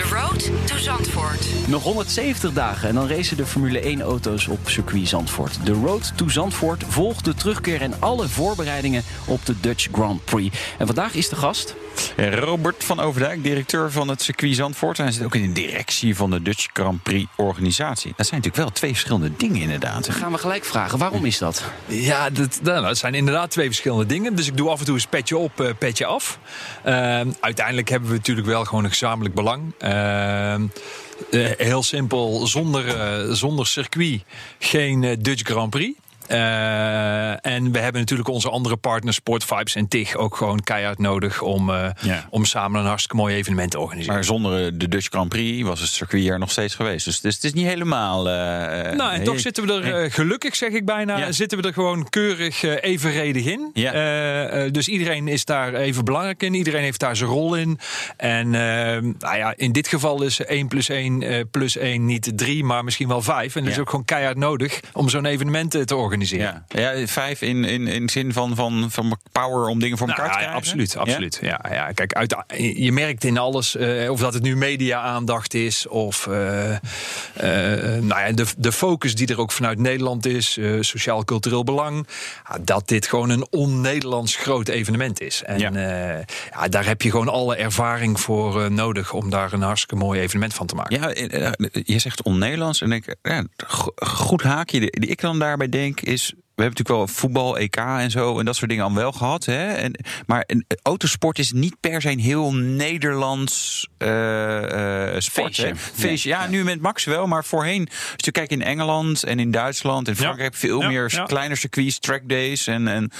The Road to Zandvoort. nog 170 dagen en dan racen de Formule 1-auto's op circuit Zandvoort. De Road to Zandvoort volgt de terugkeer en alle voorbereidingen op de Dutch Grand Prix. En vandaag is de gast Robert van Overdijk, directeur van het circuit Zandvoort. En hij zit ook in de directie van de Dutch Grand Prix organisatie. Dat zijn natuurlijk wel twee verschillende dingen inderdaad. Dan gaan we gelijk vragen, waarom is dat? Ja, dat, nou, dat zijn inderdaad twee verschillende dingen. Dus ik doe af en toe eens petje op, eh, petje af. Ehm, uiteindelijk hebben we natuurlijk wel gewoon een gezamenlijk belang. Ehm, eh, heel simpel, zonder, eh, zonder circuit geen eh, Dutch Grand Prix. Eh, en we hebben natuurlijk onze andere partners, Sport Vibes en TIG, ook gewoon keihard nodig om, eh, Ja. om samen een hartstikke mooi evenement te organiseren. Maar zonder eh, de Dutch Grand Prix was het circuit er nog steeds geweest. Dus, dus het is niet helemaal... Nou, en toch zitten we er gelukkig, zeg ik bijna, Ja. zitten we er gewoon keurig evenredig in. Ja. Dus iedereen is daar even belangrijk in. Iedereen heeft daar zijn rol in. En eh, nou ja, in dit geval is 1 plus 1 eh, plus 1 niet 3, maar misschien wel 5. En dat is ook gewoon keihard nodig om zo'n evenement te organiseren. Ja, ja vijf in, in, in zin van, van, van power om dingen voor Nou, elkaar te ja, krijgen? absoluut, absoluut. Ja? Ja, kijk, uit, je merkt in alles, eh, of dat het nu media-aandacht is, of eh, eh, nou ja, de, de focus die er ook vanuit Nederland is, sociaal-cultureel belang, dat dit gewoon een on-Nederlands groot evenement is. En Ja. daar heb je gewoon alle ervaring voor nodig om daar een hartstikke mooi evenement van te maken. Ja, je zegt on-Nederlands. En ik, ja, go- goed haakje die ik dan daarbij denk is... We hebben natuurlijk wel voetbal, EK en zo en dat soort dingen al wel gehad. Hè? En, maar een, autosport is niet per se een heel Nederlands eh, eh, sport. Feestje. Feestje. Ja, nu met Max wel, maar voorheen. Als je kijkt in Engeland en in Duitsland en Frankrijk heb je veel Ja, meer ja. kleiner circuits, track days. En, en,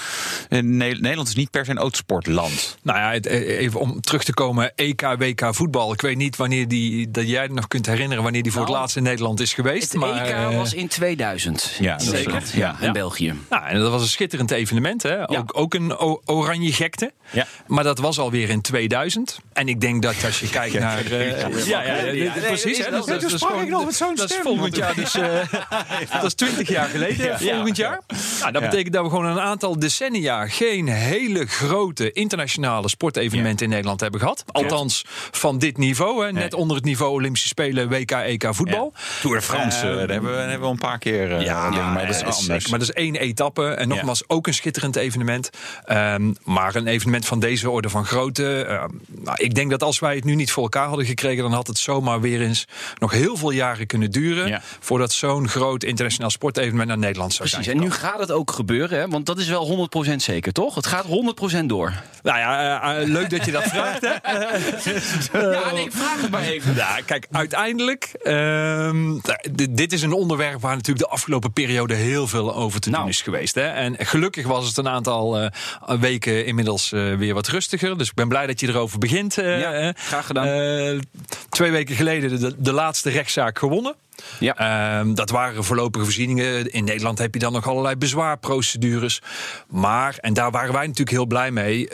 en Ne- Nederland is niet per se een autosportland. Nou ja, eh, even om terug te komen, EK, WK voetbal. Ik weet niet wanneer die, dat jij het nog kunt herinneren wanneer die voor het Nou, laatst in Nederland is geweest. Het maar, EK was in 2000. Ja, Zeker. Ja. in België. Nou, en dat was een schitterend evenement. Hè? Ook, ook een oranje gekte. Ja. Maar dat was alweer in 2000. En ik denk dat als je kijkt naar... eh, ja, ja, ja. precies. Hè, dat dat, is- gewoon- dat is volgend jaar. Dus, eh, dat is 20 jaar geleden, volgend jaar. Nou, dat betekent dat we gewoon een aantal decennia... geen hele grote internationale sportevenementen in Nederland hebben gehad. Althans, van dit niveau. Hè, net onder het niveau Olympische Spelen, WK, EK voetbal. Tour de France, eh, daar hebben we, hebben we een paar keer. eh, Ja, maar dat is eh, anders. Maar dat is één etappe. En nogmaals, ook een schitterend evenement. Ehm, maar een evenement van deze orde van grootte. ehm, nou, ik denk dat als wij het nu niet voor elkaar hadden gekregen, dan had het zomaar weer eens nog heel veel jaren kunnen duren. Ja. Voordat zo'n groot internationaal sportevenement naar Nederland zou Precies, zijn. en nu gaat het ook gebeuren, hè? want dat is wel 100% zeker, toch? Het gaat 100% door. Nou ja, eh, eh, leuk dat je dat vraagt. Hè? Ja, nee, ik vraag het maar even. Ja, kijk, uiteindelijk. ehm, d- dit is een onderwerp waar natuurlijk de afgelopen periode heel veel over te doen Nou. Is geweest. Hè? En gelukkig was het een aantal eh, weken inmiddels eh, weer wat rustiger. Dus ik ben blij dat je erover begint. eh, Ja, graag gedaan. Twee weken geleden de, de laatste rechtszaak gewonnen. Ja. Ehm, dat waren voorlopige voorzieningen. In Nederland heb je dan nog allerlei bezwaarprocedures. Maar, en daar waren wij natuurlijk heel blij mee.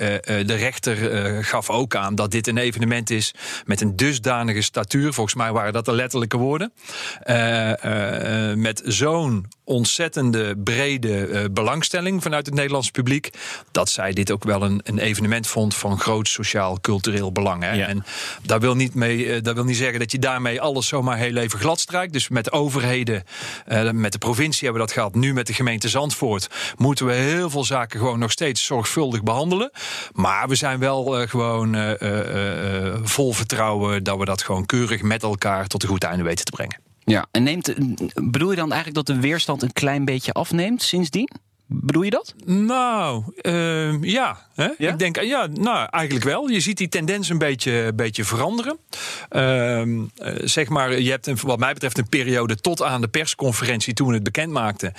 de rechter gaf ook aan dat dit een evenement is met een dusdanige statuur. Volgens mij waren dat de letterlijke woorden. Met zo'n ontzettende brede eh, belangstelling vanuit het Nederlandse publiek. Dat zij dit ook wel een, een evenement vond van groot sociaal-cultureel belang. Hè? Ja. En dat wil, niet mee, eh, dat wil niet zeggen dat je daarmee alles zomaar heel even glad strijkt. Dus met overheden, eh, met de provincie hebben we dat gehad. Nu met de gemeente Zandvoort moeten we heel veel zaken gewoon nog steeds zorgvuldig behandelen. Maar we zijn wel gewoon vol vertrouwen dat we dat gewoon keurig met elkaar tot een goed einde weten te brengen. Ja, en neemt, bedoel je dan eigenlijk dat de weerstand een klein beetje afneemt sindsdien? Bedoel je dat? Nou, ehm, ja. Hè? Ja? Ik denk, ja, nou, eigenlijk wel. Je ziet die tendens een beetje, beetje veranderen. Ehm, eh, zeg maar, je hebt een, wat mij betreft een periode tot aan de persconferentie toen we het bekend maakten.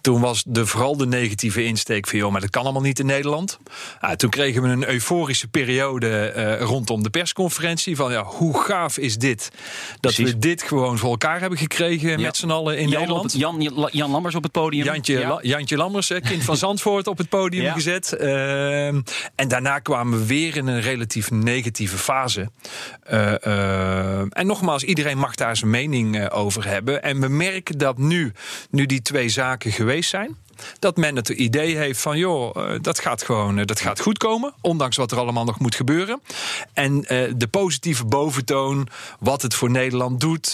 Toen was de, vooral de negatieve insteek van, joh, maar dat kan allemaal niet in Nederland. Ah, toen kregen we een euforische periode eh, rondom de persconferentie. Van, ja, hoe gaaf is dit? Dat Precies. we dit gewoon voor elkaar hebben gekregen met z'n allen in Jan, Nederland. het- Jan, Jan Lammers op het podium. Jantje, Ja. La- Jantje Lammers, kind van Zandvoort, op het podium Ja. gezet. Ehm, en daarna kwamen we weer in een relatief negatieve fase. Eh, eh, en nogmaals, iedereen mag daar zijn mening eh, over hebben. En we merken dat nu, nu die twee zaken geweest zijn. Dat men het idee heeft van, joh, eh, dat gaat gewoon eh, dat gaat goed komen. Ondanks wat er allemaal nog moet gebeuren. En eh, de positieve boventoon, wat het voor Nederland doet.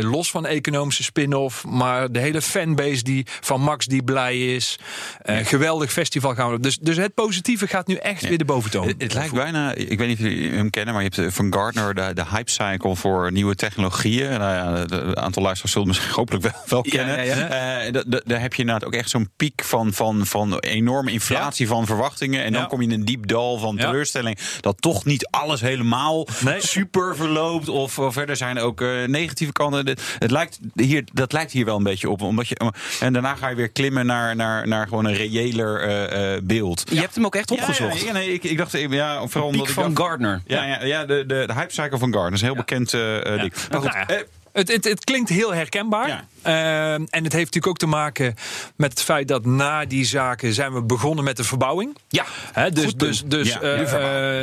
los van economische spin-off. Maar de hele fanbase die, van Max die blij is. Geweldig festival gaan we. Dus, dus het positieve gaat nu echt weer de boventoon. Het, het lijkt bijna, ik weet niet of jullie hem kennen, maar je hebt van Gartner de, de hype cycle voor nieuwe technologieën. Nou ja, een aantal luisteraars zullen misschien hopelijk wel, wel kennen. ja, da- da- daar heb je inderdaad ook echt zo'n piek van, van, van enorme inflatie van verwachtingen. En dan Ja. kom je in een diep dal van teleurstelling. Dat toch niet alles helemaal Nee. super verloopt. Of, of verder zijn ook eh, negatieve kanten. Het, het lijkt hier, dat lijkt hier wel een beetje op. Omdat je, en daarna ga je weer klimmen naar, naar, naar gewoon een reëler eh, eh, beeld. Je hebt hem ook echt opgezocht. Ja, nee, ik, ik dacht even, ja, vooral omdat ik van dacht- Gardner. Ja, ja, ja de, de, de hype cycle van Gardner is een heel bekend eh eh, ding. Maar goed, Nou ja, eh, het, het, het klinkt heel herkenbaar. Ja. Ehm, en het heeft natuurlijk ook te maken met het feit dat na die zaken zijn we begonnen met de verbouwing. Ja, Hè, dus, goed dus, dus, Ja, eh,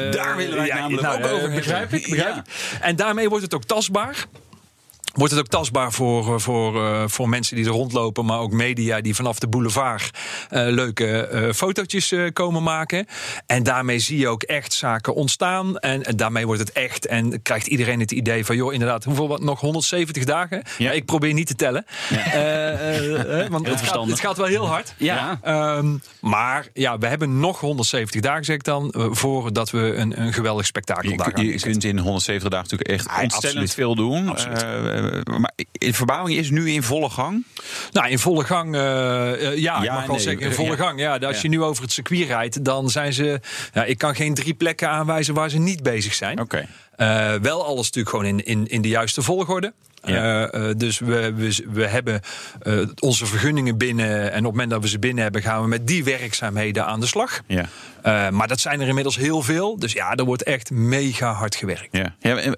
eh, Daar willen wij namelijk ook eh, over hebben. Begrijp ik, begrijp ik. En daarmee wordt het ook tastbaar. Wordt het ook tastbaar voor, eh, voor, eh, voor mensen die er rondlopen, maar ook media die vanaf de boulevard eh, leuke eh, fotootjes komen maken. En daarmee zie je ook echt zaken ontstaan. En, en daarmee wordt het echt. En krijgt iedereen het idee van, joh, inderdaad, hoeveel wat nog 170 dagen? Ja. ik probeer niet te tellen. Want het gaat, het gaat wel heel hard. Ja. Ehm, maar ja, we hebben nog 170 dagen, zeg ik dan, voordat we een, een geweldig spektakel daar gaan je kunt in 170 dagen natuurlijk echt ontstellend absoluut. veel doen. Eh, maar de verbouwing is nu in volle gang. Nou, in volle gang, eh, eh, ja, ik mag wel nee, zeggen, in eh, volle ja. gang. Ja, als je nu over het circuit rijdt, dan zijn ze... Ja, ik kan geen drie plekken aanwijzen waar ze niet bezig zijn. Oké. Eh, wel alles natuurlijk gewoon in, in, in de juiste volgorde. Ja. Eh, eh, dus we, we, we hebben eh, onze vergunningen binnen. En op het moment dat we ze binnen hebben, gaan we met die werkzaamheden aan de slag. Ja. Eh, maar dat zijn er inmiddels heel veel. Dus ja, er wordt echt mega hard gewerkt. Ja. Ja,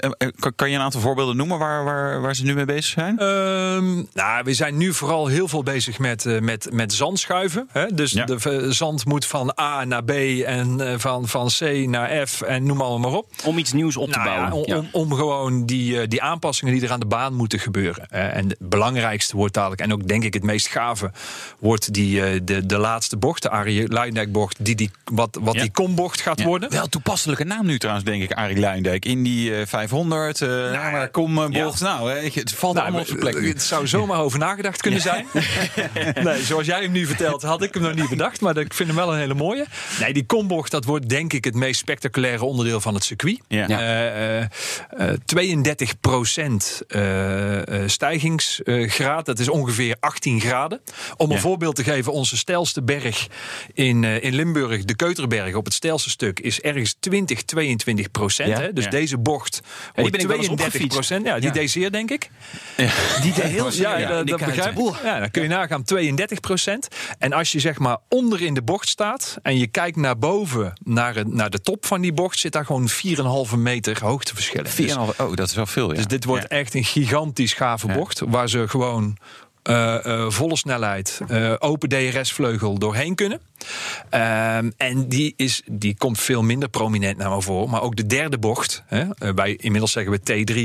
kan- je een aantal voorbeelden noemen waar, waar, waar ze nu mee bezig zijn? Ehm, nou, we zijn nu vooral heel veel bezig met, eh, met, met zandschuiven. Hè? Dus Ja. de zand moet van A naar B en eh, van, van C naar F en noem allemaal maar op. Om iets nieuws op te Nou ja, om, om, om gewoon die, eh, die aanpassingen die er aan de baan moeten gebeuren. En het belangrijkste wordt dadelijk, en ook denk ik het meest gave, wordt die, eh, de, de laatste bocht, de Arie Luijendijk bocht, die, die, wat, wat Ja. die kombocht gaat worden. Wel toepasselijke naam nu trouwens, denk ik, Arie Luijendijk. In die eh, 500, eh maar kom eh. Nou, hè, het valt Nou, allemaal op zijn plek nu. Het zou zomaar over nagedacht kunnen zijn. nee, zoals jij hem nu vertelt, had ik hem nog niet bedacht. Maar ik vind hem wel een hele mooie. Nee, die kombocht, dat wordt denk ik het meest spectaculaire onderdeel van het circuit. Ja. 32 procent eh, stijgingsgraad. Dat is ongeveer 18 graden. Om een Ja. voorbeeld te geven, onze steilste berg in, eh, in Limburg, de Keuterberg, op het steilste stuk, is ergens 20, 22 procent. Ja? hè? Dus Ja. deze bocht die ben ik wel eens 32 opgefietst. procent. Ja, die deed zeer, denk ik. Die deed heel Ja, ja, dat, begrijp ik. Ja, dan kun je nagaan 32 procent. En als je zeg maar onder in de bocht staat en je kijkt naar boven, naar, het- naar de top van die bocht, zit daar gewoon 4,5 meter hoogteverschillen. Dus, 4,5 oh, dat is wel veel, ja. dus dit wordt Ja. echt een gigantisch gave bocht, waar ze gewoon eh, eh, volle snelheid, eh, open DRS-vleugel doorheen kunnen. Ehm, en die, is, die komt veel minder prominent naar me voor. Maar ook de derde bocht, hè, wij inmiddels zeggen we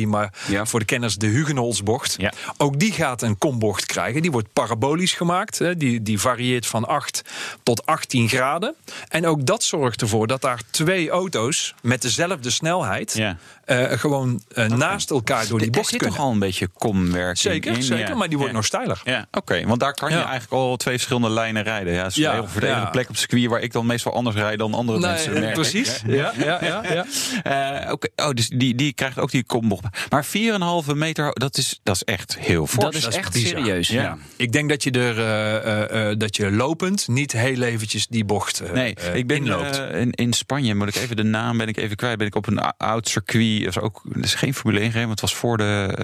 T3, maar Ja. voor de kenners de Hugenholzbocht. Ja. Ook die gaat een kombocht krijgen. Die wordt parabolisch gemaakt. Hè. Die, die varieert van 8 tot 18 graden. En ook dat zorgt ervoor dat daar twee auto's met dezelfde snelheid Ja. Eh, gewoon eh, naast elkaar door die Er bocht zit kunnen. toch al een beetje komwerking Zeker, in. zeker. ja. Maar die wordt Ja. nog steiler. Ja, oké. Want daar kan je eigenlijk al twee verschillende lijnen rijden. Ja, het is Ja, een heel plek op het circuit... waar ik dan meestal anders rijd dan andere mensen. merk ik. precies. Ja, ja, ja, ja. Eh, oké. Oh, dus die, die krijgt ook die kombocht. Maar 4,5 meter, dat is, dat is echt heel fors. Dat is dat is echt bizar. serieus. Ja. Ja. Ik denk dat je er eh, eh, eh, dat je lopend niet heel eventjes die bocht eh, Nee, ik ben inloopt. in, in Spanje, moet ik even de naam ben ik even kwijt. Ben ik op een oud circuit. Is ook dat is geen Formule 1 gereden, want het was voor de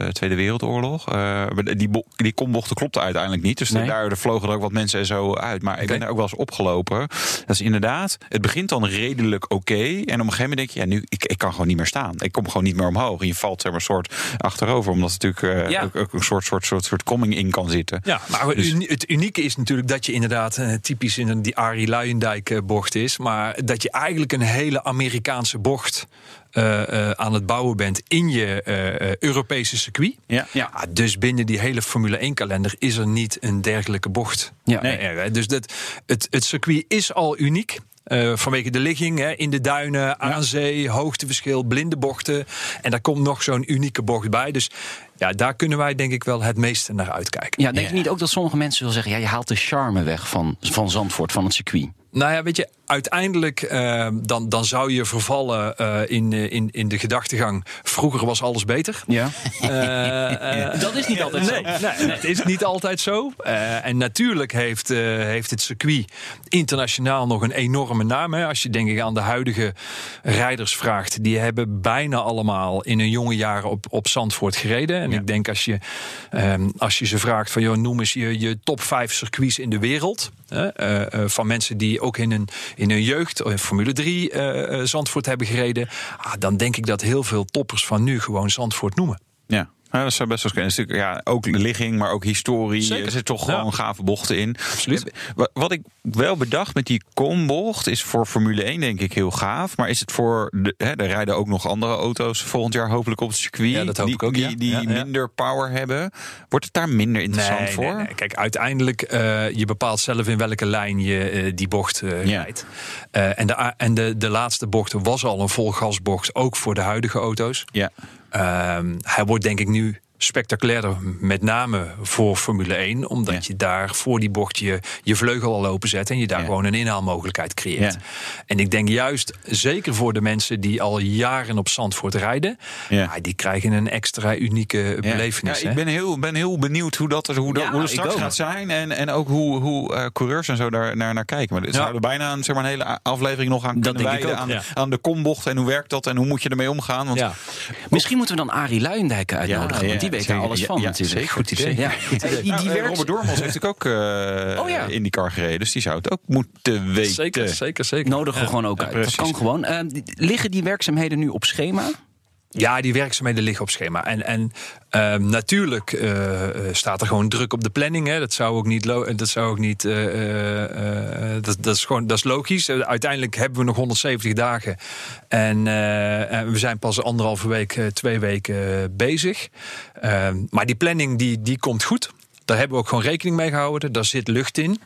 eh, Tweede Wereldoorlog. Eh, maar die, die kombochten klopte uiteindelijk niet. Dus Nee. daar vlogen er ook wat mensen en zo uit. Maar ik ben er ook wel eens opgelopen. Dat is inderdaad, het begint dan redelijk oké. En op een gegeven moment denk je, ja, nu, ik, ik kan gewoon niet meer staan. Ik kom gewoon niet meer omhoog. En je valt zeg maar, een soort achterover, omdat het natuurlijk eh, Ja. ook, ook een soort, soort, soort, soort komming in kan zitten. Ja, maar het Dus- het unieke is natuurlijk dat je inderdaad typisch in die Arie Luijendijk bocht is. Maar dat je eigenlijk een hele Amerikaanse bocht eh, eh, aan het bouwen bent in je eh, eh, Europese circuit. Ja. Ja. Ah, dus binnen die hele Formule 1 kalender is er niet een dergelijke bocht. Ja. Nee, er, dus dat, het, het circuit is al uniek. eh, vanwege de ligging hè, in de duinen, aan zee, hoogteverschil, blinde bochten. En daar komt nog zo'n unieke bocht bij. Dus ja, daar kunnen wij denk ik wel het meeste naar uitkijken. Ja, denk je niet ook dat sommige mensen willen zeggen... ja, je haalt de charme weg van, van Zandvoort, van het circuit? Nou ja, weet je, uiteindelijk eh, dan, dan zou je vervallen eh, in, eh, in, in de gedachtegang. Vroeger was alles beter. Ja. Eh, eh, Dat is niet altijd zo. nee, nee, het is niet altijd zo. Eh, en natuurlijk heeft, eh, heeft het circuit internationaal nog een enorme naam. Hè. Als je denk ik aan de huidige rijders vraagt. Die hebben bijna allemaal in hun jonge jaren op, op Zandvoort gereden. En ik denk als je, ehm, als je ze vraagt van... Joh, noem eens je, je top 5 circuits in de wereld. Hè, eh, eh, van mensen die ook in hun, in hun jeugd... Formule 3 eh, eh, Zandvoort hebben gereden. Ah, dan denk ik dat heel veel toppers van nu gewoon Zandvoort noemen. Ja. Ja, dat zou best wel kunnen. Ja, ook ligging, maar ook historie. Zeker. Er zitten toch Ja. gewoon gave bochten in. Absoluut. Wat, wat ik wel bedacht met die kombocht is voor Formule 1 denk ik heel gaaf. Maar is het voor de, hè, er rijden ook nog andere auto's volgend jaar hopelijk op het circuit. Ja, dat hoop die, ik ook, Die, minder power hebben. Wordt het daar minder interessant voor? nee, nee. Kijk, uiteindelijk, eh je bepaalt zelf in welke lijn je eh, die bocht eh, rijdt. Eh, en de, en de, de laatste bocht was al een volgasbocht, ook voor de huidige auto's. Ja. Ehm, hij wordt denk ik nu spectaculairder, met name voor Formule 1. Omdat Ja. je daar voor die bocht je, je vleugel al openzet... en je daar Ja. gewoon een inhaalmogelijkheid creëert. Ja. En ik denk juist, zeker voor de mensen die al jaren op Zandvoort rijden... Die krijgen een extra unieke belevenis. Ik ben heel, ben heel benieuwd hoe dat, hoe dat, hoe dat straks gaat zijn. En, en ook hoe, hoe eh, coureurs en zo daar naar, naar kijken. Maar Ja. zouden bijna een, zeg maar, een hele aflevering nog aan kunnen wijden. Aan, aan de kombocht en hoe werkt dat en hoe moet je ermee omgaan. Want. Misschien moeten we dan Arie Luijendijk uitnodigen, die ja, weet daar alles van ja, natuurlijk. zeker. Goed idee. Ja. Goed Hey, idee. die, Nou, die eh. Robert Dormans heeft natuurlijk ook eh, Oh ja. in die car gereden. Dus die zou het ook moeten weten. Zeker, zeker, zeker. Nodigen we gewoon ook uit. Dat kan gewoon. Eh, die- liggen die werkzaamheden nu op schema? Ja, die werkzaamheden liggen op schema. En, en ehm, natuurlijk eh, eh, staat er gewoon druk op de planning. Hè. Dat zou ook niet. Dat, zou ook niet eh, dat, dat is gewoon dat is logisch. Uiteindelijk hebben we nog 170 dagen. En, en we zijn pas anderhalve week, twee weken bezig. Ehm, maar die planning die, die komt goed. Daar hebben we ook gewoon rekening mee gehouden. Daar zit lucht in.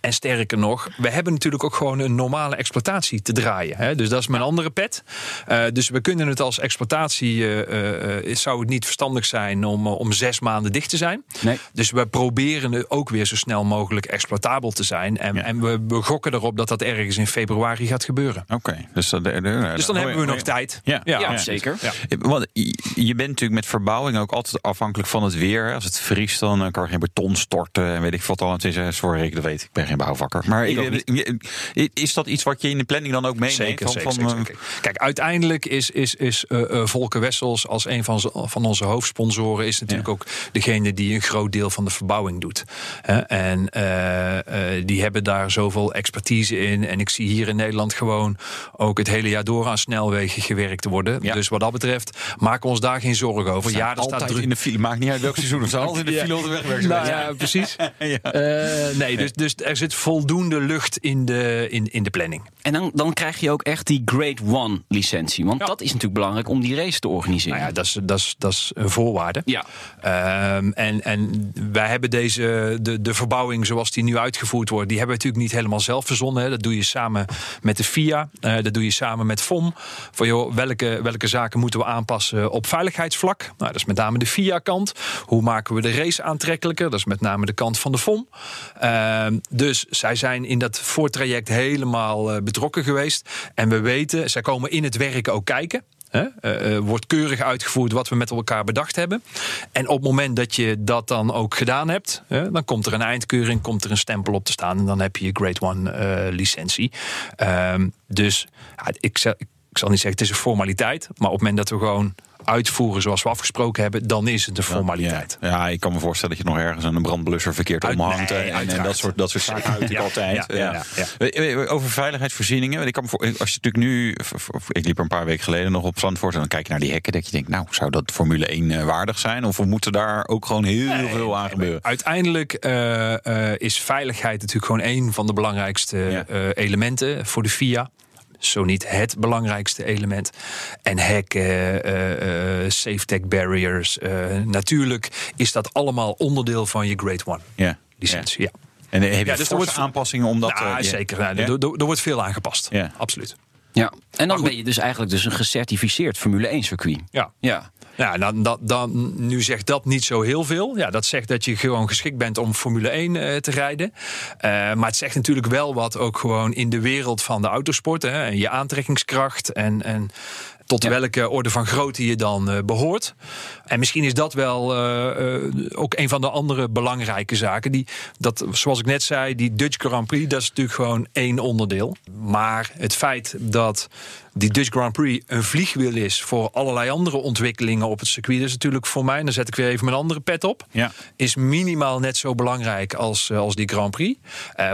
En sterker nog, we hebben natuurlijk ook gewoon een normale exploitatie te draaien. Hè? Dus dat is mijn andere pet. Eh, dus we kunnen het als exploitatie. eh, eh, zou het niet verstandig zijn om, om zes maanden dicht te zijn. Nee. Dus we proberen het ook weer zo snel mogelijk exploitabel te zijn. En, Ja. en we, we gokken erop dat dat ergens in februari gaat gebeuren. Oké, dus, dat, Dus dan hebben we nog tijd. Ja, Ja, Ja. zeker. Want je bent natuurlijk met verbouwing ook altijd afhankelijk van het weer. Als het vriest, dan kan er geen beton storten en weet ik wat al. Het is eh, sorry, ik dat weet. Ik ben geen bouwvakker. Maar Ik is dat iets wat je in de planning dan ook meeneemt? Zeker, Van- zeker, van, zeker, eh, zeker. Kijk, uiteindelijk is, is, is Volker Wessels als een van, van onze hoofdsponsoren... is natuurlijk Ja. ook degene die een groot deel van de verbouwing doet. Hè, En die hebben daar zoveel expertise in. En ik zie hier in Nederland gewoon ook het hele jaar door aan snelwegen gewerkt te worden. Ja. Dus wat dat betreft maken we ons daar geen zorgen over. Ja, er staat druk in de file. Maakt niet uit welk seizoen. Het zijn altijd in de file op ja, precies. Ja. Eh, nee, dus, dus er zit voldoende lucht in de, in, in de planning. En dan, dan krijg je ook echt die Grade One licentie. Want Ja. dat is natuurlijk belangrijk om die race te organiseren. Nou ja, dat is, dat is, dat is een voorwaarde. Ja. Ehm, en, en wij hebben deze, de, de verbouwing zoals die nu uitgevoerd wordt, die hebben we natuurlijk niet helemaal zelf verzonnen. Hè. Dat doe je samen met de FIA, eh, dat doe je samen met FOM. Voor joh, welke, welke zaken moeten we aanpassen op veiligheidsvlak? Nou, dat is met name de FIA-kant. Hoe maken we de race aantrekkelijker? Dat is met name de kant van de FOM. Ehm, dus zij zijn in dat voortraject helemaal eh, betrokken geweest. En we weten, zij komen in het werk ook kijken. Hè? Eh, eh, wordt keurig uitgevoerd wat we met elkaar bedacht hebben. En op het moment dat je dat dan ook gedaan hebt, dan komt er een eindkeuring, komt er een stempel op te staan en dan heb je je Grade One eh, licentie. Ehm, dus ik, zal, ik zal niet zeggen het is een formaliteit, maar op het moment dat we gewoon uitvoeren zoals we afgesproken hebben, dan is het een formaliteit. Ja, ja, ik kan me voorstellen dat je nog ergens een brandblusser verkeerd Uit- omhangt. nee, en- dat soort, dat soort zaken natuurlijk ja, altijd. ja. We- we- Over veiligheidsvoorzieningen. want Ik kan voor, als je natuurlijk nu. Ik liep er een paar weken geleden nog op Zandvoort. En dan kijk je naar die hekken. Dat je denkt, nou, zou dat Formule 1 eh, waardig zijn? Of moeten daar ook gewoon heel veel aan gebeuren? Uiteindelijk eh, eh, is veiligheid natuurlijk gewoon een van de belangrijkste elementen voor de FIA. Zo niet het belangrijkste element. En hekken, eh, eh, safe tech barriers. natuurlijk is dat allemaal onderdeel van je Grade One Ja. licentie. Ja. En heb je Ja, dus er wordt- aanpassingen om dat... Nou, ja. zeker. Nou, Ja? er, er- er wordt veel aangepast. Ja. Absoluut. Ja. En dan ben je dus eigenlijk dus een gecertificeerd Formule 1 circuit. Ja. Ja. Ja, dan, dan, dan, nu zegt dat niet zo heel veel. Ja, dat zegt dat je gewoon geschikt bent om Formule 1 eh, te rijden. Eh, maar het zegt natuurlijk wel wat ook gewoon in de wereld van de autosport. Hè, en je aantrekkingskracht en, en tot Ja. welke orde van grootte je dan eh, behoort. En misschien is dat wel eh, eh, ook een van de andere belangrijke zaken. Die, dat, zoals ik net zei, die Dutch Grand Prix, dat is natuurlijk gewoon één onderdeel. Maar het feit dat die Dutch Grand Prix een vliegwiel is voor allerlei andere ontwikkelingen op het circuit, dat is natuurlijk voor mij, en dan zet ik weer even mijn andere pet op, Ja. is minimaal net zo belangrijk als, als die Grand Prix.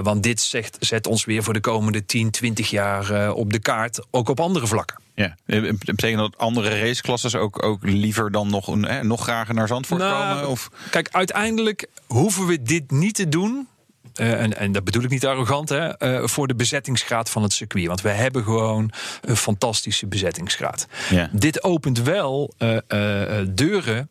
Want dit zegt, zet ons weer voor de komende 10, 20 jaar op de kaart, ook op andere vlakken. Ja. Eh, Betekent dat andere raceklasses ook, ook liever dan nog, een, eh, nog grager naar Zandvoort Nou, komen? Of? Kijk, uiteindelijk hoeven we dit niet te doen. eh, en, en dat bedoel ik niet arrogant, hè, eh, voor de bezettingsgraad van het circuit. Want we hebben gewoon een fantastische bezettingsgraad. Ja. Dit opent wel eh, eh, eh, deuren.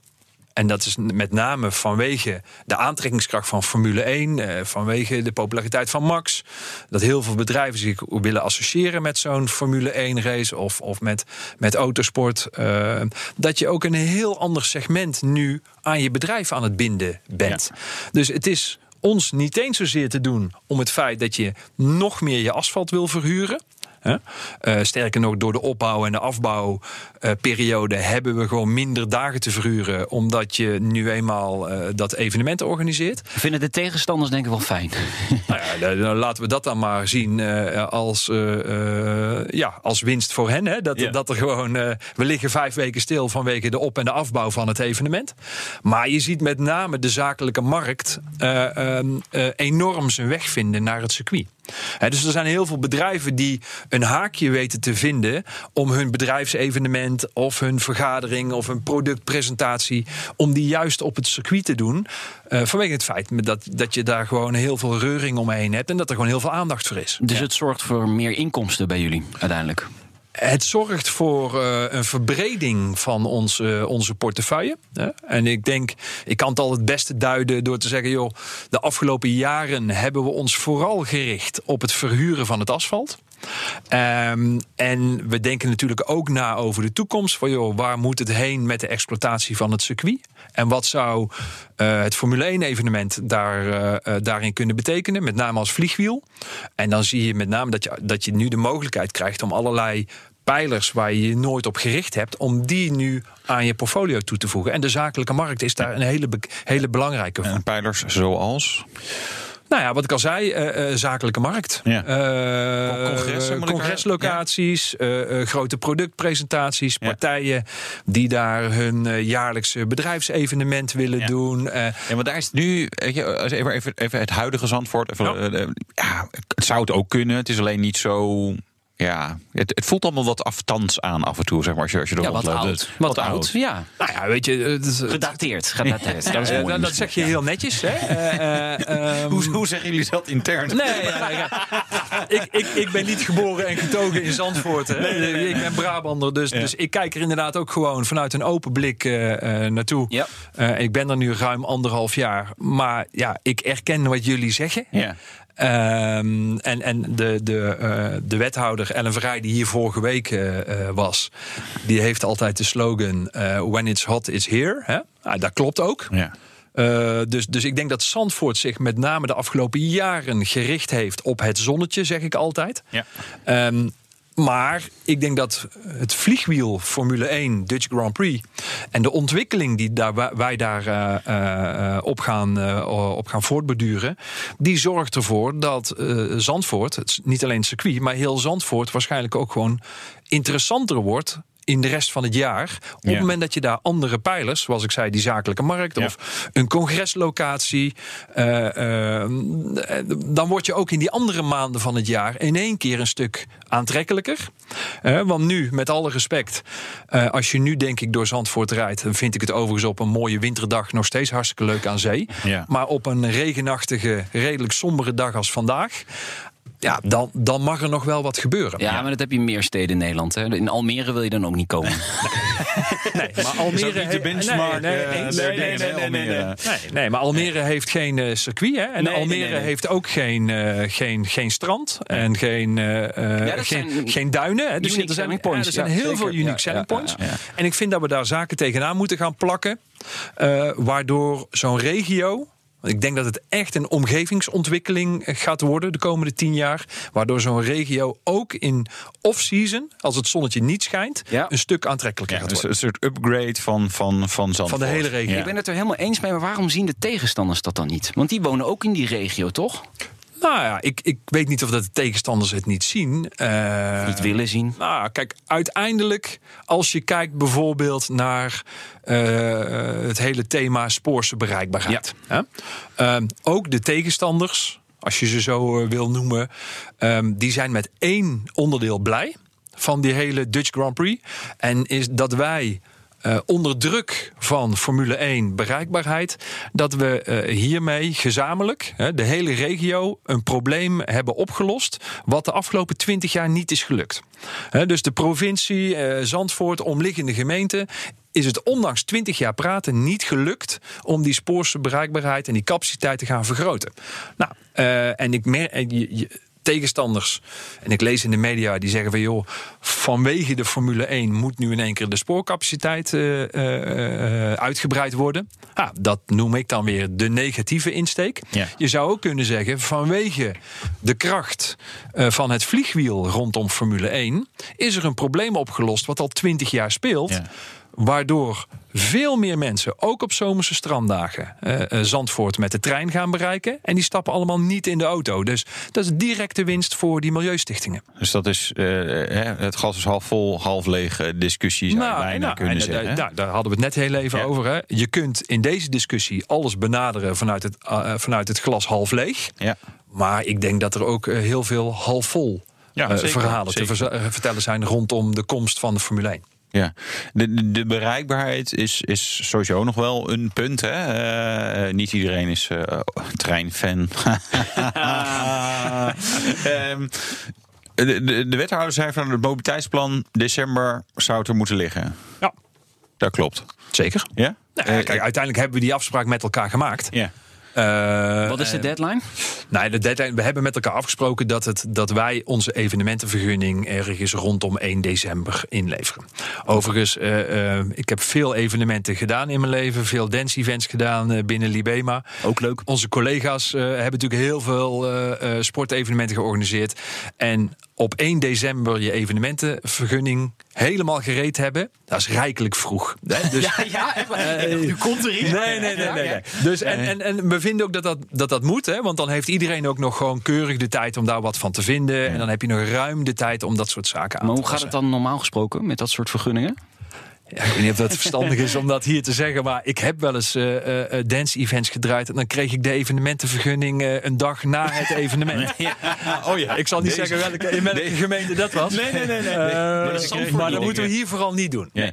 En dat is met name vanwege de aantrekkingskracht van Formule 1, eh, vanwege de populariteit van Max. Dat heel veel bedrijven zich willen associëren met zo'n Formule 1 race of, of met, met autosport. eh, dat je ook een heel ander segment nu aan je bedrijf aan het binden bent. Dus het is ons niet eens zozeer te doen om het feit dat je nog meer je asfalt wil verhuren. Hè? Eh, sterker nog, door de opbouw en de afbouwperiode hebben we gewoon minder dagen te verhuren. Omdat je nu eenmaal eh, dat evenement organiseert. Vinden de tegenstanders denk ik wel fijn. Nou ja, dan- laten we dat dan maar zien eh, als, eh, eh, ja, als winst voor hen. Hè? Dat, Ja. dat er gewoon, eh, we liggen vijf weken stil vanwege de op- en de afbouw van het evenement. Maar je ziet met name de zakelijke markt eh, ehm, eh, enorm zijn weg vinden naar het circuit. Dus er zijn heel veel bedrijven die een haakje weten te vinden om hun bedrijfsevenement of hun vergadering of hun productpresentatie, om die juist op het circuit te doen. eh, vanwege het feit dat, dat je daar gewoon heel veel reuring omheen hebt en dat er gewoon heel veel aandacht voor is. Dus het zorgt voor meer inkomsten bij jullie uiteindelijk. Het zorgt voor eh, een verbreding van onze, onze portefeuille. Hè? En ik denk, ik kan het al het beste duiden door te zeggen: joh, de afgelopen jaren hebben we ons vooral gericht op het verhuren van het asfalt. Ehm, en we denken natuurlijk ook na over de toekomst. Van joh, waar moet het heen met de exploitatie van het circuit? En wat zou eh, het Formule 1 evenement daar, eh, eh, daarin kunnen betekenen? Met name als vliegwiel. En dan zie je met name dat je, dat je nu de mogelijkheid krijgt om allerlei pijlers waar je je nooit op gericht hebt, om die nu aan je portfolio toe te voegen. En de zakelijke markt is daar een hele, hele belangrijke van. En pijlers zoals? Nou ja, wat ik al zei, eh, eh, zakelijke markt. Ja. Eh, Congressen, congreslocaties, eh, eh, grote productpresentaties, Ja. partijen die daar hun eh, jaarlijkse bedrijfsevenement willen Ja. doen. Eh, Ja, maar daar is nu, weet je, als even, even, even het huidige Zandvoort. Even, Ja. ja, het zou het ook kunnen. Het is alleen niet zo. Ja, het, het voelt allemaal wat afstands aan af en toe, zeg maar, als je, als je er Ja, wat oud. Het- Wat oud, ja. nou ja, weet je, het is- Gedateerd. Gedateerd. Dat is eh, mooi. dat, dat zeg je heel netjes. Hè? Eh, eh, ehm, Hoe, hoe zeggen jullie dat intern? Nee, ja, ja. ik, ik, ik ben niet geboren en getogen in Zandvoort. Hè. Ik ben Brabander, dus, dus ik kijk er inderdaad ook gewoon vanuit een open blik naartoe. Ja. Eh, ik ben er nu ruim anderhalf jaar. Maar ja, ik erken wat jullie zeggen. Ja. Ehm, en en de, de, eh, de wethouder Ellen Vrij, die hier vorige week eh, eh, was, die heeft altijd de slogan: When it's hot, it's here. Hè? Nou, dat klopt ook. Ja. Dus, dus ik denk dat Zandvoort zich met name de afgelopen jaren gericht heeft op het zonnetje, zeg ik altijd. Ja. Um, maar ik denk dat het vliegwiel Formule 1 Dutch Grand Prix en de ontwikkeling die daar, wij daar uh, uh, op, gaan, uh, op gaan voortbeduren, die zorgt ervoor dat Zandvoort, het niet alleen het circuit, maar heel Zandvoort waarschijnlijk ook gewoon interessanter wordt in de rest van het jaar. Op het moment dat je daar andere pijlers, zoals ik zei, die zakelijke markt of een congreslocatie, uh, uh, dan word je ook in die andere maanden van het jaar in één keer een stuk aantrekkelijker. Uh, want nu, met alle respect, als je nu denk ik door Zandvoort rijdt, dan vind ik het overigens op een mooie winterdag nog steeds hartstikke leuk aan zee. Ja. Maar op een regenachtige, redelijk sombere dag als vandaag ja, dan, dan mag er nog wel wat gebeuren. Ja, maar dat heb je in meer steden in Nederland. Hè. In Almere wil je dan ook niet komen. nee, maar Almere niet de benchmark. Nee, nee, nee, nee, nee, nee, maar Almere heeft geen uh, circuit. Hè? En Nee, Almere nee, nee, nee. heeft ook geen, uh, geen, geen strand en geen, uh, Ja, dat geen, zijn geen duinen. Hè? Dus er zijn, selling points. ja, er zijn Ja, heel zeker. veel unique Ja, selling ja, points. ja, ja. En ik vind dat we daar zaken tegenaan moeten gaan plakken. Uh, waardoor zo'n regio. Ik denk dat het echt een omgevingsontwikkeling gaat worden de komende tien jaar. Waardoor zo'n regio ook in off-season, als het zonnetje niet schijnt, Ja. een stuk aantrekkelijker Ja, gaat dus worden. een soort upgrade van, van, van Zandvoort. Van de hele regio. Ja. Ik ben het er helemaal eens mee, maar waarom zien de tegenstanders dat dan niet? Want die wonen ook in die regio, toch? Nou ja, ik, ik weet niet of dat de tegenstanders het niet zien. Eh, Niet willen zien. Nou, kijk, uiteindelijk, als je kijkt bijvoorbeeld naar eh, het hele thema spoorse bereikbaarheid. Hè? Ehm, ook de tegenstanders, als je ze zo eh, wil noemen, ehm, die zijn met één onderdeel blij van die hele Dutch Grand Prix. En is dat wij. Eh, onder druk van Formule 1 bereikbaarheid, dat we eh, hiermee gezamenlijk, de hele regio, een probleem hebben opgelost. wat de afgelopen twintig jaar niet is gelukt. Dus de provincie, eh, Zandvoort, omliggende gemeenten. Is het ondanks 20 jaar praten niet gelukt om die spoorse bereikbaarheid en die capaciteit te gaan vergroten? Nou, en ik mer- en je- je- tegenstanders. En ik lees in de media die zeggen van joh, vanwege de Formule 1 moet nu in één keer de spoorcapaciteit eh, eh, eh, uitgebreid worden. Ah, dat noem ik dan weer de negatieve insteek. Ja. Je zou ook kunnen zeggen, vanwege de kracht van het vliegwiel rondom Formule 1 is er een probleem opgelost wat al 20 jaar speelt. Ja. Waardoor veel meer mensen, ook op zomerse stranddagen, eh, eh, Zandvoort met de trein gaan bereiken. En die stappen allemaal niet in de auto. Dus dat is directe winst voor die milieustichtingen. Dus dat is eh, het gas is half vol, half leeg discussie zou je bijna nou, kunnen en, zeggen. hè? nou, daar hadden we het net heel even Ja. over. Hè. Je kunt in deze discussie alles benaderen vanuit het, vanuit het glas half leeg. ja. Maar ik denk dat er ook heel veel half vol Ja, zeker, verhalen te zeker. vertellen zijn rondom de komst van de Formule 1. Ja, de, de, de bereikbaarheid is, is sowieso nog wel een punt. Hè? Eh, niet iedereen is eh, treinfan. Ehm, de, de, de wethouder zei van het mobiliteitsplan december zou het er moeten liggen. Ja, Dat klopt. zeker. Ja? Nou, Eh, ja, kijk, uiteindelijk hebben we die afspraak met elkaar gemaakt. ja. Eh, Wat is de deadline? Nou, de deadline, we hebben met elkaar afgesproken dat, het, dat wij onze evenementenvergunning ergens rondom 1 december inleveren. Overigens, eh, eh, ik heb veel evenementen gedaan in mijn leven, veel dance events gedaan binnen Libema. Ook leuk. Onze collega's eh, hebben natuurlijk heel veel eh, eh, sportevenementen georganiseerd. En op 1 december je evenementenvergunning helemaal gereed hebben, dat is rijkelijk vroeg. Hè? Dus, ja, Eh, nu komt er iets. Nee, nee, nee. nee, nee. Dus, en, en, en we vinden ook dat dat, dat dat moet. Hè? Want dan heeft iedereen ook nog gewoon keurig de tijd om daar wat van te vinden. En dan heb je nog ruim de tijd om dat soort zaken aan Maar te hoe gaat het dan normaal gesproken met dat soort vergunningen? Ja, ik weet niet of dat verstandig is om dat hier te zeggen. Maar ik heb wel eens eh, eh, dance-events gedraaid. En dan kreeg ik de evenementenvergunning eh, een dag na het evenement. Oh ja, Ik zal niet Deze- zeggen welke, in welke gemeente dat was. Nee, nee, nee. nee. Eh, dat maar dat moeten we hier vooral niet doen. Nee,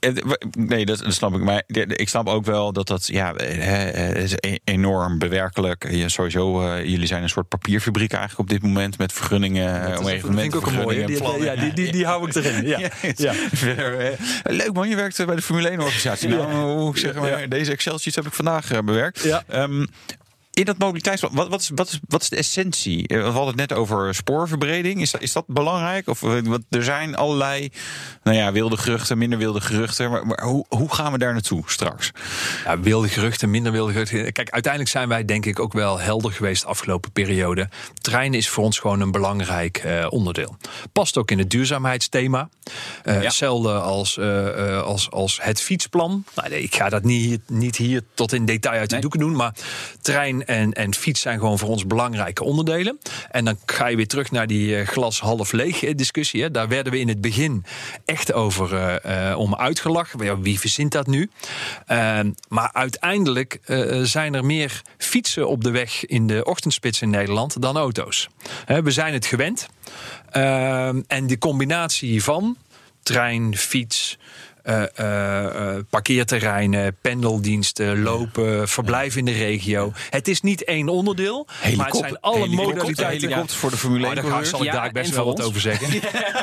nee. Het- Nee, dat, dat snap ik. Maar ik snap ook wel dat dat ja, eh, eh, is e- enorm bewerkelijk. Ja, sowieso, eh, jullie zijn een soort papierfabriek eigenlijk op dit moment met vergunningen. Dat om is- dat vind ik ook een mooie. Die, ja, die, die, die hou ik erin. Ja. Ja. Eh, Leuk man, je werkt bij de Formule 1 organisatie. Nou, hoe zeg maar, deze Excel sheets heb ik vandaag eh, bewerkt. Ja. In dat mobiliteitsplan, wat, wat, is, wat, is, wat is de essentie? Eh, We hadden het net over spoorverbreding. Is dat, is dat belangrijk? Of, eh, want er zijn allerlei nou ja, wilde geruchten, minder wilde geruchten. Maar, maar hoe, hoe gaan we daar naartoe straks? Ja, wilde geruchten, minder wilde geruchten. Kijk, uiteindelijk zijn wij denk ik ook wel helder geweest de afgelopen periode. Trein is voor ons gewoon een belangrijk eh, onderdeel. Past ook in het duurzaamheidsthema. Eh, Hetzelfde als, als, als het fietsplan. Nou, nee, ik ga dat niet, niet hier tot in detail uit de Nee. doeken doen. Maar trein en, en fiets zijn gewoon voor ons belangrijke onderdelen. En dan ga je weer terug naar die eh, glas half leeg eh, discussie. Hè. Daar werden we in het begin echt over eh, om uitgelachen. Wie verzint dat nu? Ehm, maar uiteindelijk zijn er meer fietsen op de weg in de ochtendspits in Nederland dan auto's. Hè, we zijn het gewend. Ehm, en de combinatie van trein, fiets. Eh, eh, eh, parkeerterreinen, pendeldiensten, lopen, verblijf in de regio. Het is niet één onderdeel, maar het zijn alle Helikopter- modaliteiten. helikopters voor de Formule Oh, 1 daar zal ik Ja, daar best wel wat ons. over zeggen.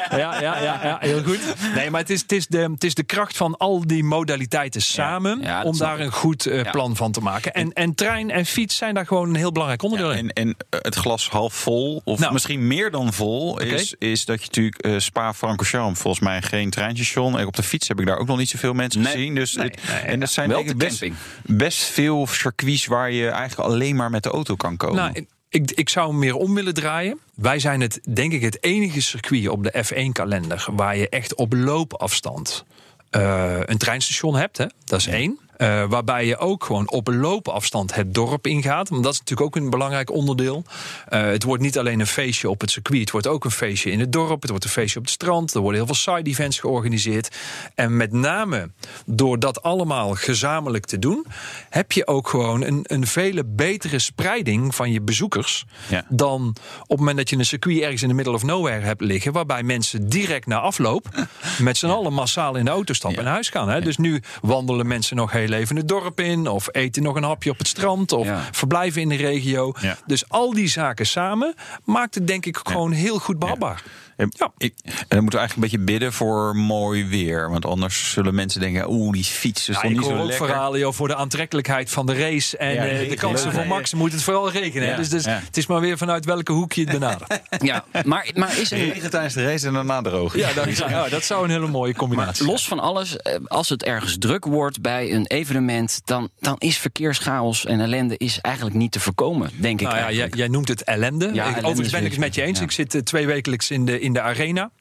ja, ja, ja, ja, heel goed. Nee, maar het is, het, is de, het is de kracht van al die modaliteiten samen ja, om daar een goed Ja. plan van te maken. En, en trein en fiets zijn daar gewoon een heel belangrijk onderdeel in. En, en het glas half vol, of Nou. misschien meer dan vol, is, is dat je natuurlijk Spa-Francorchamps, volgens mij geen treinstation. En op de fiets heb ik daar ook nog niet zoveel mensen Nee. gezien. Dus Nee, het- nee, en dat zijn Wel denk ik best, camping. best veel circuits waar je eigenlijk alleen maar met de auto kan komen. Nou, ik, ik zou hem meer om willen draaien. Wij zijn het, denk ik, het enige circuit op de F1-kalender waar je echt op loopafstand eh, een treinstation hebt. Hè? Dat is één. Eh, waarbij je ook gewoon op loopafstand het dorp ingaat. Want dat is natuurlijk ook een belangrijk onderdeel. Eh, het wordt niet alleen een feestje op het circuit. Het wordt ook een feestje in het dorp. Het wordt een feestje op het strand. Er worden heel veel side events georganiseerd. En met name door dat allemaal gezamenlijk te doen, heb je ook gewoon een, een vele betere spreiding van je bezoekers. Ja. Dan op het moment dat je een circuit ergens in de middle of nowhere hebt liggen. Waarbij mensen direct na afloop met z'n allen massaal in de auto stappen en naar huis gaan. Hè? Dus nu wandelen mensen nog heel even het dorp in. Of eten nog een hapje op het strand. Of Ja. verblijven in de regio. Ja. Dus al die zaken samen maakt het denk ik gewoon heel goed behapbaar. En, Ja. ik, en dan moeten we eigenlijk een beetje bidden voor mooi weer. Want anders zullen mensen denken, oeh, die fiets is Ja, toch ik niet hoor zo ook lekker. verhalen joh, voor de aantrekkelijkheid van de race. En Ja, eh, de kansen voor Ja, Max moet het vooral. Ja, Dus, dus ja. het is maar weer vanuit welke hoek je het benadert. Ja, maar, maar is er Regen tijdens de race en daarna droog. ja, dat, is- dat zou een hele mooie combinatie zijn. Los van alles, eh, als het ergens druk wordt bij een evenement, dan, dan is verkeerschaos en ellende is eigenlijk niet te voorkomen, denk ik. Nou ja, jij, noemt het ellende. Ja, Ik- ellende Overigens ben ik het met je eens. ja. Ik zit eh, twee wekelijks in de, in de arena.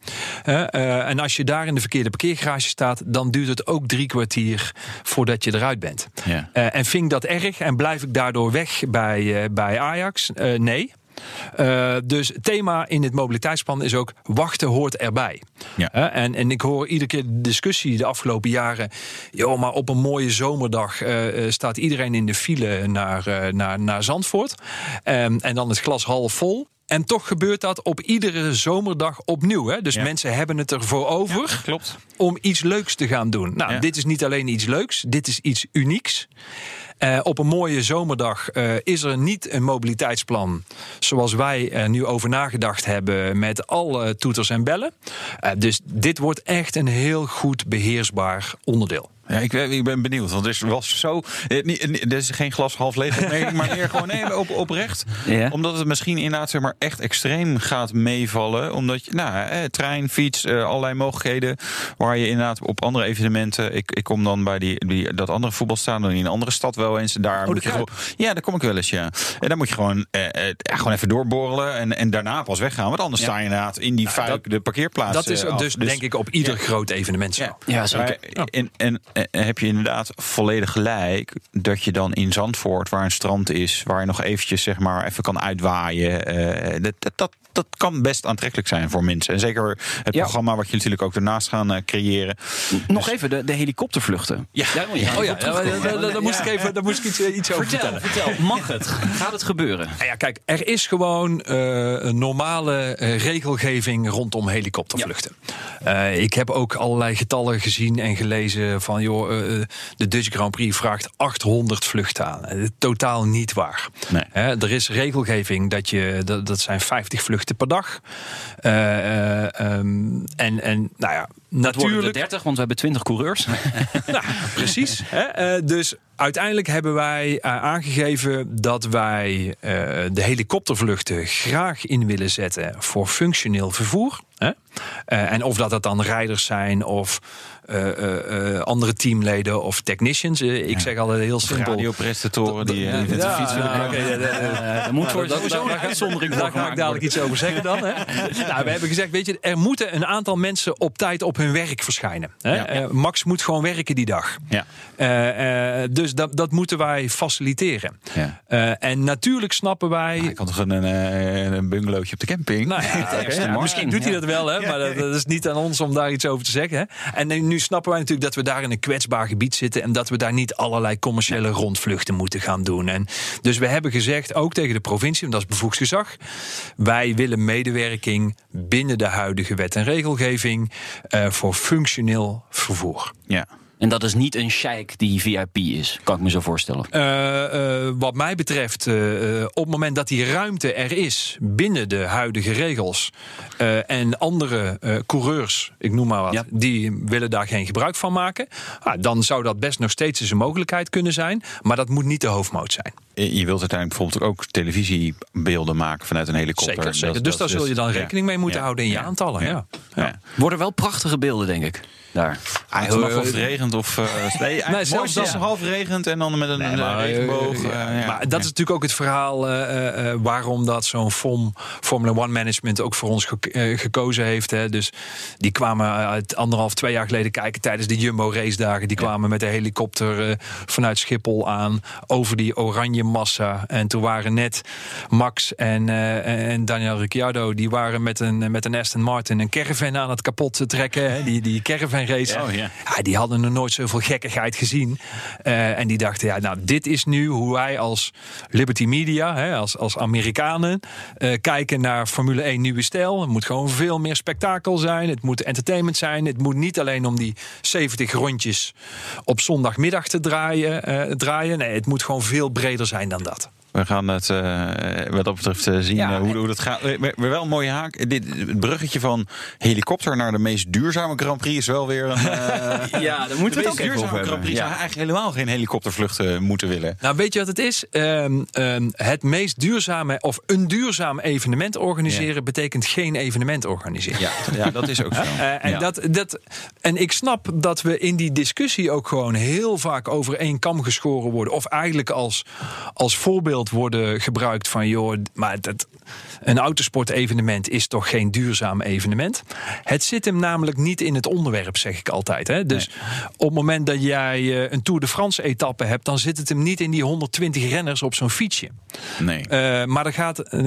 Eh, en als je daar in de verkeerde parkeergarage staat... dan duurt het ook drie kwartier voordat je eruit bent. Ja. Eh, en vind ik dat erg? En blijf ik daardoor weg bij, eh, bij Ajax? Nee. Dus het thema in het mobiliteitsplan is ook wachten hoort erbij. Ja. En, en ik hoor iedere keer de discussie de afgelopen jaren. joh, maar op een mooie zomerdag staat iedereen in de file naar, naar, naar Zandvoort. Ehm, en dan het glas half vol. En toch gebeurt dat op iedere zomerdag opnieuw. Hè? Dus Ja. mensen hebben het ervoor over Klopt. om iets leuks te gaan doen. Nou, Ja. dit is niet alleen iets leuks, dit is iets unieks. Eh, op een mooie zomerdag eh, is er niet een mobiliteitsplan zoals wij er nu over nagedacht hebben met alle toeters en bellen. Eh, dus dit wordt echt een heel goed beheersbaar onderdeel. Ja, ik, ben- ik ben benieuwd, want er is- was zo. eh, Er is geen glas half leeg opmerking, maar meer gewoon nee, op, oprecht. Ja. Omdat het misschien inderdaad zeg maar, echt extreem gaat meevallen. Omdat je, nou, eh, trein, fiets, eh, allerlei mogelijkheden. Waar je inderdaad op andere evenementen. Ik, ik kom dan bij die, die, dat andere voetbalstadion in een andere stad wel eens. En daar de moet je gewoon, Ja, daar kom ik wel eens, ja. En dan moet je gewoon, eh, eh, gewoon even doorborrelen. En, en daarna pas weggaan. Want anders sta je inderdaad in die fuik dat- de parkeerplaats. Dat is eh, af. dus, denk ik op ieder ja. groot evenement zo. Ja, Ja, zeker. Maar, en, en, en heb je inderdaad volledig gelijk dat je dan in Zandvoort, waar een strand is, waar je nog eventjes zeg maar even kan uitwaaien, eh, dat, dat, dat, dat kan best aantrekkelijk zijn voor mensen. En zeker het Ja. programma wat je natuurlijk ook daarnaast gaan eh, creëren. Nog even de, de helikoptervluchten. Ja. Je Oh ja, daar, moest ik even daar moest ik iets, eh, iets over Vertel, vertellen. vertel. Mag het? Gaat het gebeuren? Nou ja, kijk, er is gewoon eh, een normale eh, regelgeving rondom helikoptervluchten. Eh, ik heb ook allerlei getallen gezien en gelezen van, joh, eh, de Dutch Grand Prix vraagt 800 vluchten aan. Eh, totaal niet waar. Nee. Er is regelgeving dat je, dat, dat zijn 50 vluchten per dag. Eh, eh, ehm, en, en nou ja, natuurlijk 30, want we hebben 20 coureurs. nou, precies. Eh, dus uiteindelijk hebben wij eh, aangegeven dat wij eh, de helikoptervluchten graag in willen zetten voor functioneel vervoer. Hè? Eh, en of dat, dat dan rijders zijn of eh, eh, eh, andere teamleden of technicians. Eh, ik zeg altijd heel simpel. radiopresentatoren die, eh, met de fiets willen moet voor een uitzondering Daar ga ik dadelijk iets over zeggen dan. Hè? nou, we hebben gezegd, weet je, er moeten een aantal mensen op tijd op hun werk verschijnen. Hè? Ja. Eh, Max moet gewoon werken die dag. Ja. Eh, eh, dus dat, dat moeten wij faciliteren. Ja. Eh, en natuurlijk snappen wij. Ik kan toch een, een, bungalowtje op de camping? Nou misschien doet hij dat wel, hè, maar dat, dat is niet aan ons om daar iets over te zeggen. Hè. En nu- nu snappen wij natuurlijk dat we daar in een kwetsbaar gebied zitten en dat we daar niet allerlei commerciële rondvluchten moeten gaan doen. En dus we hebben gezegd, ook tegen de provincie, want dat is bevoegd gezag, wij willen medewerking binnen de huidige wet en regelgeving eh, voor functioneel vervoer. Ja. En dat is niet een sheik die VIP is, kan ik me zo voorstellen. Eh, eh, wat mij betreft, eh, op het moment dat die ruimte er is binnen de huidige regels eh, en andere eh, coureurs, ik noem maar wat, Ja. die willen daar geen gebruik van maken, ah, dan zou dat best nog steeds eens een mogelijkheid kunnen zijn, maar dat moet niet de hoofdmoot zijn. Je wilt uiteindelijk bijvoorbeeld ook televisiebeelden maken vanuit een helikopter. Zeker, zeker. Dat- dus dat daar zul je dan ja. rekening mee moeten Ja. houden in je Ja. aantallen. Ja. Ja. Worden wel prachtige beelden, denk ik. Daar. Ah, het mag of het regent of... uh, nee, Nee, zelfs dat half regent en dan met een, een maar, regenboog. eh, eh, ja. Maar dat is natuurlijk ook het verhaal eh, eh, eh, waarom dat zo'n FOM, Formula One Management ook voor ons ge- eh, gekozen heeft. Hè. Dus die kwamen uit anderhalf, twee jaar geleden kijken tijdens de Jumbo race dagen. Die kwamen met de helikopter eh, vanuit Schiphol aan over die oranje massa. En toen waren net Max en, eh, en Daniel Ricciardo, die waren met een, met een Aston Martin een caravan aan het kapot trekken. Hè. Die, die caravan race. Oh. Ja, die hadden nog nooit zoveel gekkigheid gezien. Eh, en die dachten, ja, nou, dit is nu hoe wij als Liberty Media, hè, als, als Amerikanen, eh, kijken naar Formule 1 nieuwe stijl. Het moet gewoon veel meer spektakel zijn. Het moet entertainment zijn. Het moet niet alleen om die 70 rondjes op zondagmiddag te draaien. eh, draaien. Nee, het moet gewoon veel breder zijn dan dat. We gaan het eh, wat dat betreft eh, zien Ja. eh, hoe, hoe dat gaat. Maar maar wel een mooie haak. Dit, het bruggetje van helikopter naar de meest duurzame Grand Prix is wel weer een. Ja, de moeten we het ook even duurzame Grand hebben. Prix zou Ja. eigenlijk helemaal geen helikoptervluchten moeten willen. Nou, weet je wat het is? Ehm, ehm, het meest duurzame of een duurzaam evenement organiseren betekent geen evenement organiseren. Ja, ja dat is ook zo. En, dat, dat, en ik snap dat we in die discussie ook gewoon heel vaak over één kam geschoren worden. Of eigenlijk als, als voorbeeld worden gebruikt van, joh, maar dat, een autosportevenement is toch geen duurzaam evenement. Het zit hem namelijk niet in het onderwerp, zeg ik altijd. Hè? Dus op het moment dat jij eh, een Tour de France etappe hebt, dan zit het hem niet in die 120 renners op zo'n fietsje. Nee. Eh, maar er gaat eh,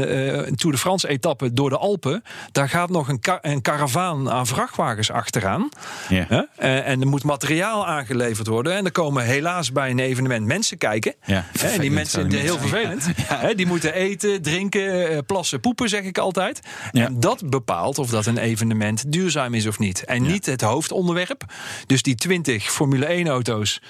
een Tour de France etappe door de Alpen. Daar gaat nog een, ka- een karavaan aan vrachtwagens achteraan. Ja. En er moet materiaal aangeleverd worden. En er komen helaas bij een evenement mensen kijken. Ja, en die vervelend mensen heel niet die moeten eten, drinken, eh, plassen, poepen, zeg ik altijd. En dat bepaalt of dat een evenement duurzaam is of niet. En niet het hoofdonderwerp. Dus die 20 Formule 1 auto's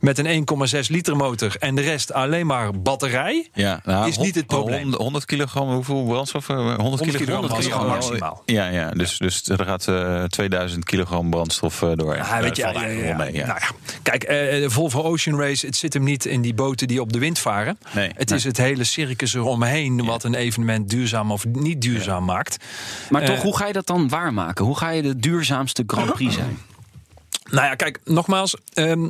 met een 1,6 liter motor en de rest alleen maar batterij. Ja, nou, is niet het probleem. 100, 100 kilogram, hoeveel brandstof? eh, 100, 100 kilogram, kilogram kilogram maximaal. Ja, ja dus, dus er gaat eh 2000 kilogram brandstof eh, door. Ja, weet je, ja, ja, mee. Ja. Nou. Kijk, de Volvo Ocean Race, het zit hem niet in die boten die op de wind varen. Nee, het nee. is het hele circus eromheen wat een evenement duurzaam of niet duurzaam maakt. Maar toch, Eh, hoe ga je dat dan waarmaken? Hoe ga je de duurzaamste Grand Prix zijn? Nou ja, kijk, nogmaals. ehm,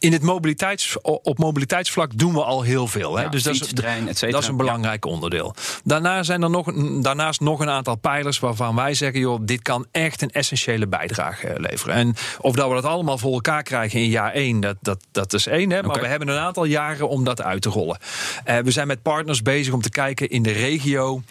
in het mobiliteits, op mobiliteitsvlak doen we al heel veel. Hè? Ja, dus dat is, trein, dat is een belangrijk onderdeel. Daarna zijn er nog, een- daarnaast nog een aantal pijlers waarvan wij zeggen: joh, dit kan echt een essentiële bijdrage eh, leveren. En of dat we dat allemaal voor elkaar krijgen in jaar één, dat, dat, dat is één. Hè? Maar we hebben een aantal jaren om dat uit te rollen. Eh, we zijn met partners bezig om te kijken in de regio.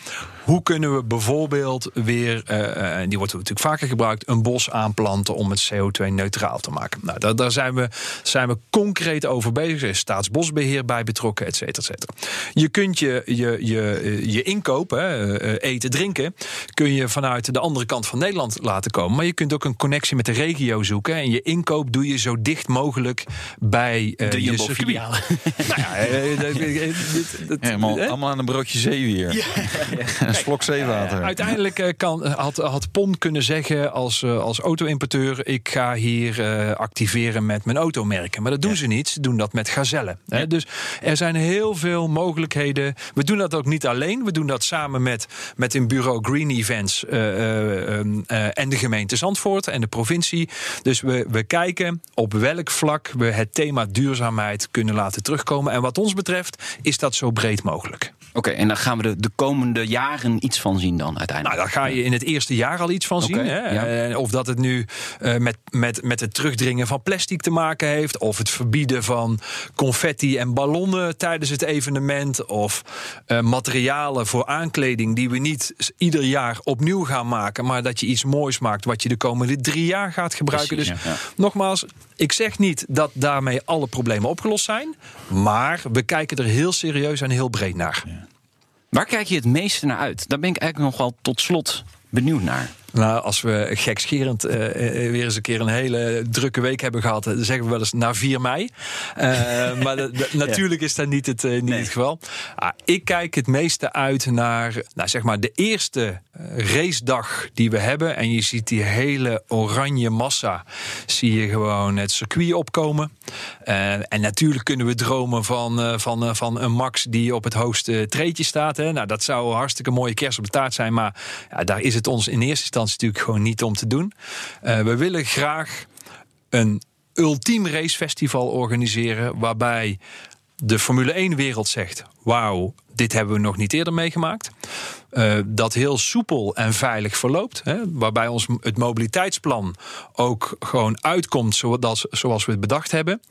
Hoe kunnen we bijvoorbeeld weer, eh, eh, die wordt natuurlijk vaker gebruikt, een bos aanplanten om het CO2-neutraal te maken? Nou, daar, daar zijn, we, zijn we concreet over bezig. Er is staatsbosbeheer bij betrokken, et cetera, et cetera. Je kunt je, je, je, eh, je inkoop, hè, eten, drinken, kun je vanuit de andere kant van Nederland laten komen. Maar je kunt ook een connectie met de regio zoeken. En je inkoop doe je zo dicht mogelijk bij De je filialen. Nou ja, dat- dit- dit- Ja, allemaal, aan een broodje zeewier. Ja. slok zeewater. Uiteindelijk eh, kan, had, had PON kunnen zeggen als, eh, als auto-importeur... ik ga hier eh, activeren met mijn automerken. Maar dat doen ze niet. Ze doen dat met gazellen. Hè? Dus er zijn heel veel mogelijkheden. We doen dat ook niet alleen. We doen dat samen met, met een bureau Green Events... eh, eh, ehm, eh, en de gemeente Zandvoort en de provincie. Dus we, we kijken op welk vlak we het thema duurzaamheid kunnen laten terugkomen. En wat ons betreft is dat zo breed mogelijk. Oké, en dan gaan we de, de komende jaren iets van zien dan uiteindelijk. Nou, daar ga je in het eerste jaar al iets van zien. Oké, Hè? ja. Of dat het nu eh, met, met, met het terugdringen van plastic te maken heeft. Of het verbieden van confetti en ballonnen tijdens het evenement. Of eh, materialen voor aankleding die we niet ieder jaar opnieuw gaan maken. Maar dat je iets moois maakt wat je de komende drie jaar gaat gebruiken. Precies, dus ja. Ja. nogmaals, ik zeg niet dat daarmee alle problemen opgelost zijn. Maar we kijken er heel serieus en heel breed naar. Waar kijk je het meeste naar uit? Daar ben ik eigenlijk nog wel tot slot benieuwd naar. Nou, als we gekscherend eh, eh, weer eens een keer een hele drukke week hebben gehad, dan zeggen we wel eens na 4 mei. Eh, maar de- de- natuurlijk is dat niet het, eh, niet het geval. Ah, ik kijk het meeste uit naar nou, zeg maar de eerste eh, racedag die we hebben. En je ziet die hele oranje massa. Zie je gewoon het circuit opkomen. Eh, en natuurlijk kunnen we dromen van, eh, van, eh, van een Max die op het hoogste treetje staat. Hè. Nou, dat zou een hartstikke mooie kerst op de taart zijn. Maar ja, daar is het ons in eerste instantie natuurlijk gewoon niet om te doen. Eh, we willen graag een ultiem racefestival organiseren. Waarbij de Formule 1-wereld zegt: Wauw, dit hebben we nog niet eerder meegemaakt. Eh, dat heel soepel en veilig verloopt. Hè, waarbij ons het mobiliteitsplan ook gewoon uitkomt zoals, zoals we het bedacht hebben.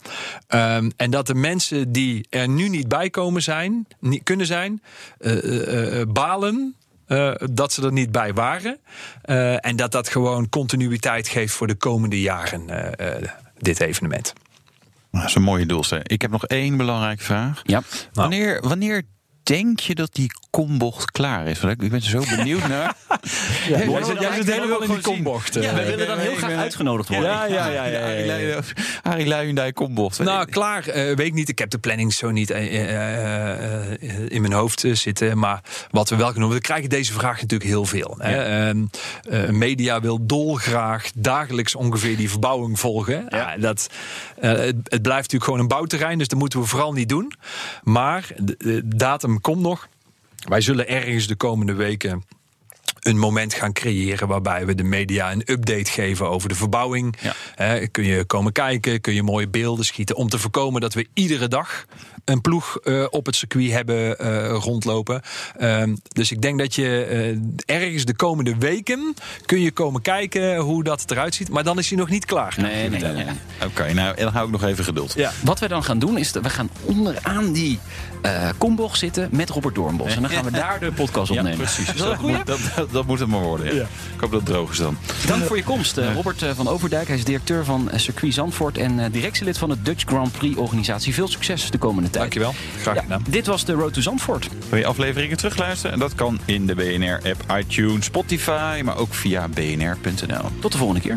Ehm, en dat de mensen die er nu niet bij komen zijn, niet kunnen zijn, eh, balen. Eh, dat ze er niet bij waren. Eh, en dat dat gewoon continuïteit geeft voor de komende jaren, eh, eh, dit evenement. Nou, dat is een mooie doelstelling. Ik heb nog één belangrijke vraag. Ja. Wanneer, wanneer denk je dat die kombocht klaar is? Want ik- Ik ben zo benieuwd naar. jij worden zit, we jij zit helemaal in die kombocht. Ja, eh. we willen dan heel graag uitgenodigd worden. Ja, ja, ja, ja, ja, ja. Arie Luijendijk kombocht. Nou, klaar, eh, weet ik niet. Ik heb de planning zo niet eh, in mijn hoofd zitten. Maar wat we wel kunnen doen. We krijgen deze vraag natuurlijk heel veel. Hè. Ehm, eh, media wil dolgraag dagelijks ongeveer die verbouwing volgen. Ja. dat, eh, het, het blijft natuurlijk gewoon een bouwterrein. Dus dat moeten we vooral niet doen. Maar de, de datum komt nog. Wij zullen ergens de komende weken een moment gaan creëren waarbij we de media een update geven over de verbouwing. Ja. Kun je komen kijken, kun je mooie beelden schieten om te voorkomen dat we iedere dag een ploeg eh, op het circuit hebben eh, rondlopen. Ehm, dus ik denk dat je eh, ergens de komende weken kun je komen kijken hoe dat eruit ziet. Maar dan is hij nog niet klaar. Nee, nee, nee. nee. Oké, nou, dan hou ik nog even geduld. Ja. Wat we dan gaan doen is, dat we gaan onderaan die kombocht zitten met Robert Doornbos. En dan gaan we daar de podcast opnemen. precies. Is dat moet, dat, moet het maar worden. ja. Ik hoop dat het droog is dan. Dank voor je komst, eh, Robert eh, van Overdijk. Hij is directeur van Circuit Zandvoort en eh, directielid van de Dutch Grand Prix organisatie. Veel succes de komende tijd. Dankjewel. Graag Ja, gedaan. dit was de Road to Zandvoort. Wil je afleveringen terugluisteren? En dat kan in de BNR-app, iTunes, Spotify, maar ook via bnr.nl. Tot de volgende keer.